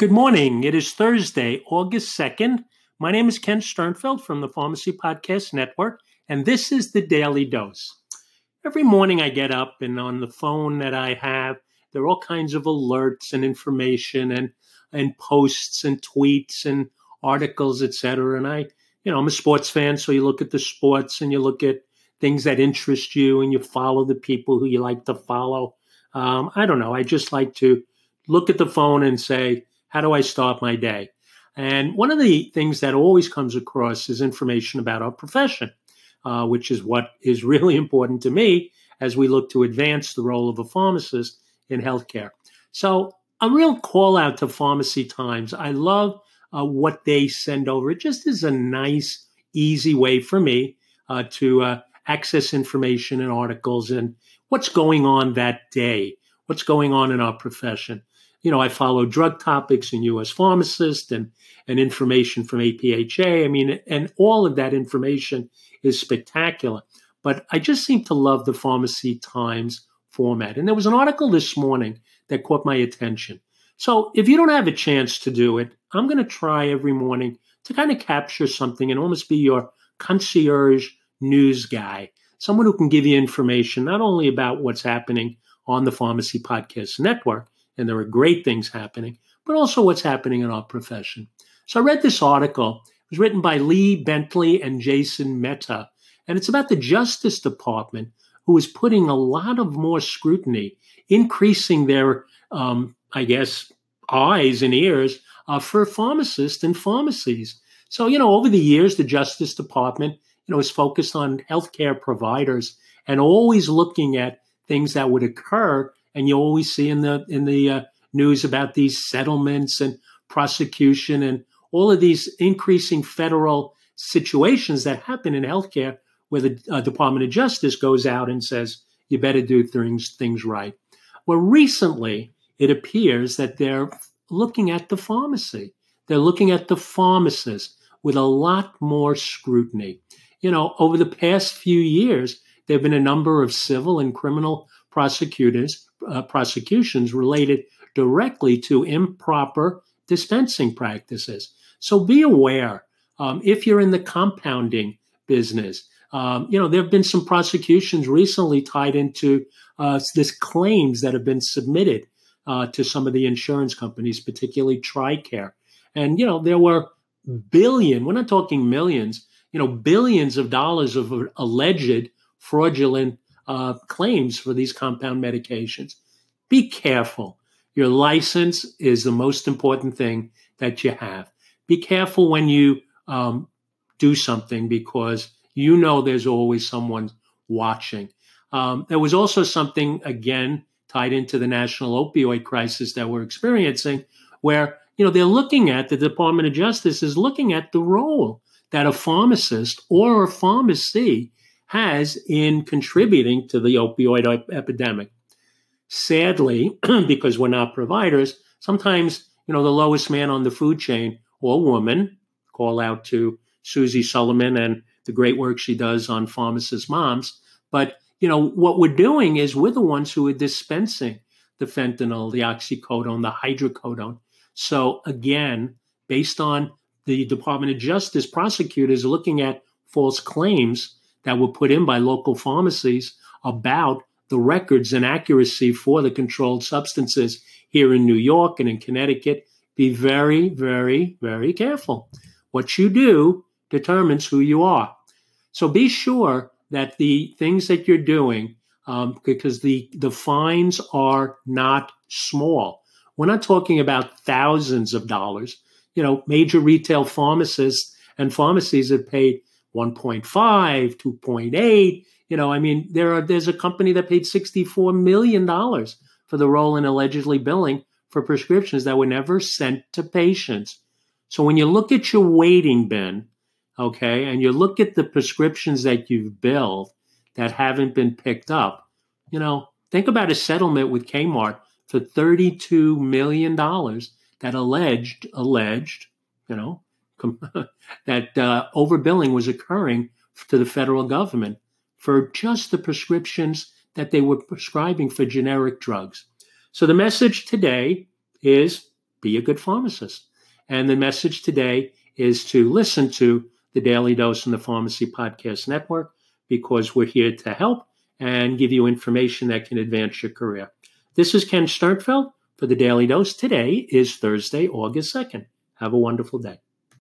Good morning. It is Thursday, August 2nd. My name is Ken Sternfeld from the Pharmacy Podcast Network, and this is the Daily Dose. Every morning I get up, and on the phone that I have, there are all kinds of alerts and information and, and posts and tweets and articles, etc. And I, you know, I'm a sports fan, so you look at the sports and you look at things that interest you and you follow the people who you like to follow. Um, I don't know. I just like to look at the phone and say, how do I start my day? And one of the things that always comes across is information about our profession, uh, which is what is really important to me as we look to advance the role of a pharmacist in healthcare. So, a real call out to Pharmacy Times. I love uh, what they send over. It just is a nice, easy way for me uh, to uh, access information and articles and what's going on that day, what's going on in our profession you know, I follow drug topics and U.S. Pharmacist and, and information from APHA. I mean, and all of that information is spectacular. But I just seem to love the Pharmacy Times format. And there was an article this morning that caught my attention. So if you don't have a chance to do it, I'm going to try every morning to kind of capture something and almost be your concierge news guy, someone who can give you information not only about what's happening on the Pharmacy Podcast Network, and there are great things happening, but also what's happening in our profession. So I read this article. It was written by Lee Bentley and Jason Mehta, and it's about the Justice Department, who is putting a lot of more scrutiny, increasing their, um, I guess, eyes and ears uh, for pharmacists and pharmacies. So, you know, over the years, the Justice Department, you know, is focused on healthcare providers and always looking at things that would occur and you always see in the in the uh, news about these settlements and prosecution and all of these increasing federal situations that happen in healthcare where the uh, Department of Justice goes out and says you better do things things right. Well, recently it appears that they're looking at the pharmacy. They're looking at the pharmacist with a lot more scrutiny. You know, over the past few years, there have been a number of civil and criminal prosecutors uh, prosecutions related directly to improper dispensing practices. So be aware um, if you're in the compounding business. Um, you know, there have been some prosecutions recently tied into uh, this claims that have been submitted uh, to some of the insurance companies, particularly TRICARE. And, you know, there were billion, we're not talking millions, you know, billions of dollars of alleged fraudulent uh, claims for these compound medications. Be careful. Your license is the most important thing that you have. Be careful when you um, do something because you know there's always someone watching. Um, there was also something, again, tied into the national opioid crisis that we're experiencing, where you know they're looking at the Department of Justice is looking at the role that a pharmacist or a pharmacy has in contributing to the opioid epidemic. Sadly, because we're not providers, sometimes, you know, the lowest man on the food chain or woman, call out to Susie Soliman and the great work she does on pharmacist moms. But, you know, what we're doing is we're the ones who are dispensing the fentanyl, the oxycodone, the hydrocodone. So again, based on the Department of Justice prosecutors looking at false claims that were put in by local pharmacies about the records and accuracy for the controlled substances here in New York and in Connecticut. Be very, very, very careful. What you do determines who you are. So be sure that the things that you're doing, um, because the, the fines are not small. We're not talking about thousands of dollars. You know, major retail pharmacists and pharmacies have paid 1.5, 2.8. You know, I mean, there are there's a company that paid 64 million dollars for the role in allegedly billing for prescriptions that were never sent to patients. So when you look at your waiting bin, okay, and you look at the prescriptions that you've billed that haven't been picked up, you know, think about a settlement with Kmart for $32 million that alleged, alleged, you know, that uh, overbilling was occurring to the federal government for just the prescriptions that they were prescribing for generic drugs. So the message today is be a good pharmacist. And the message today is to listen to the Daily Dose and the Pharmacy Podcast Network because we're here to help and give you information that can advance your career. This is Ken Sternfeld for the Daily Dose. Today is Thursday, August 2nd. Have a wonderful day.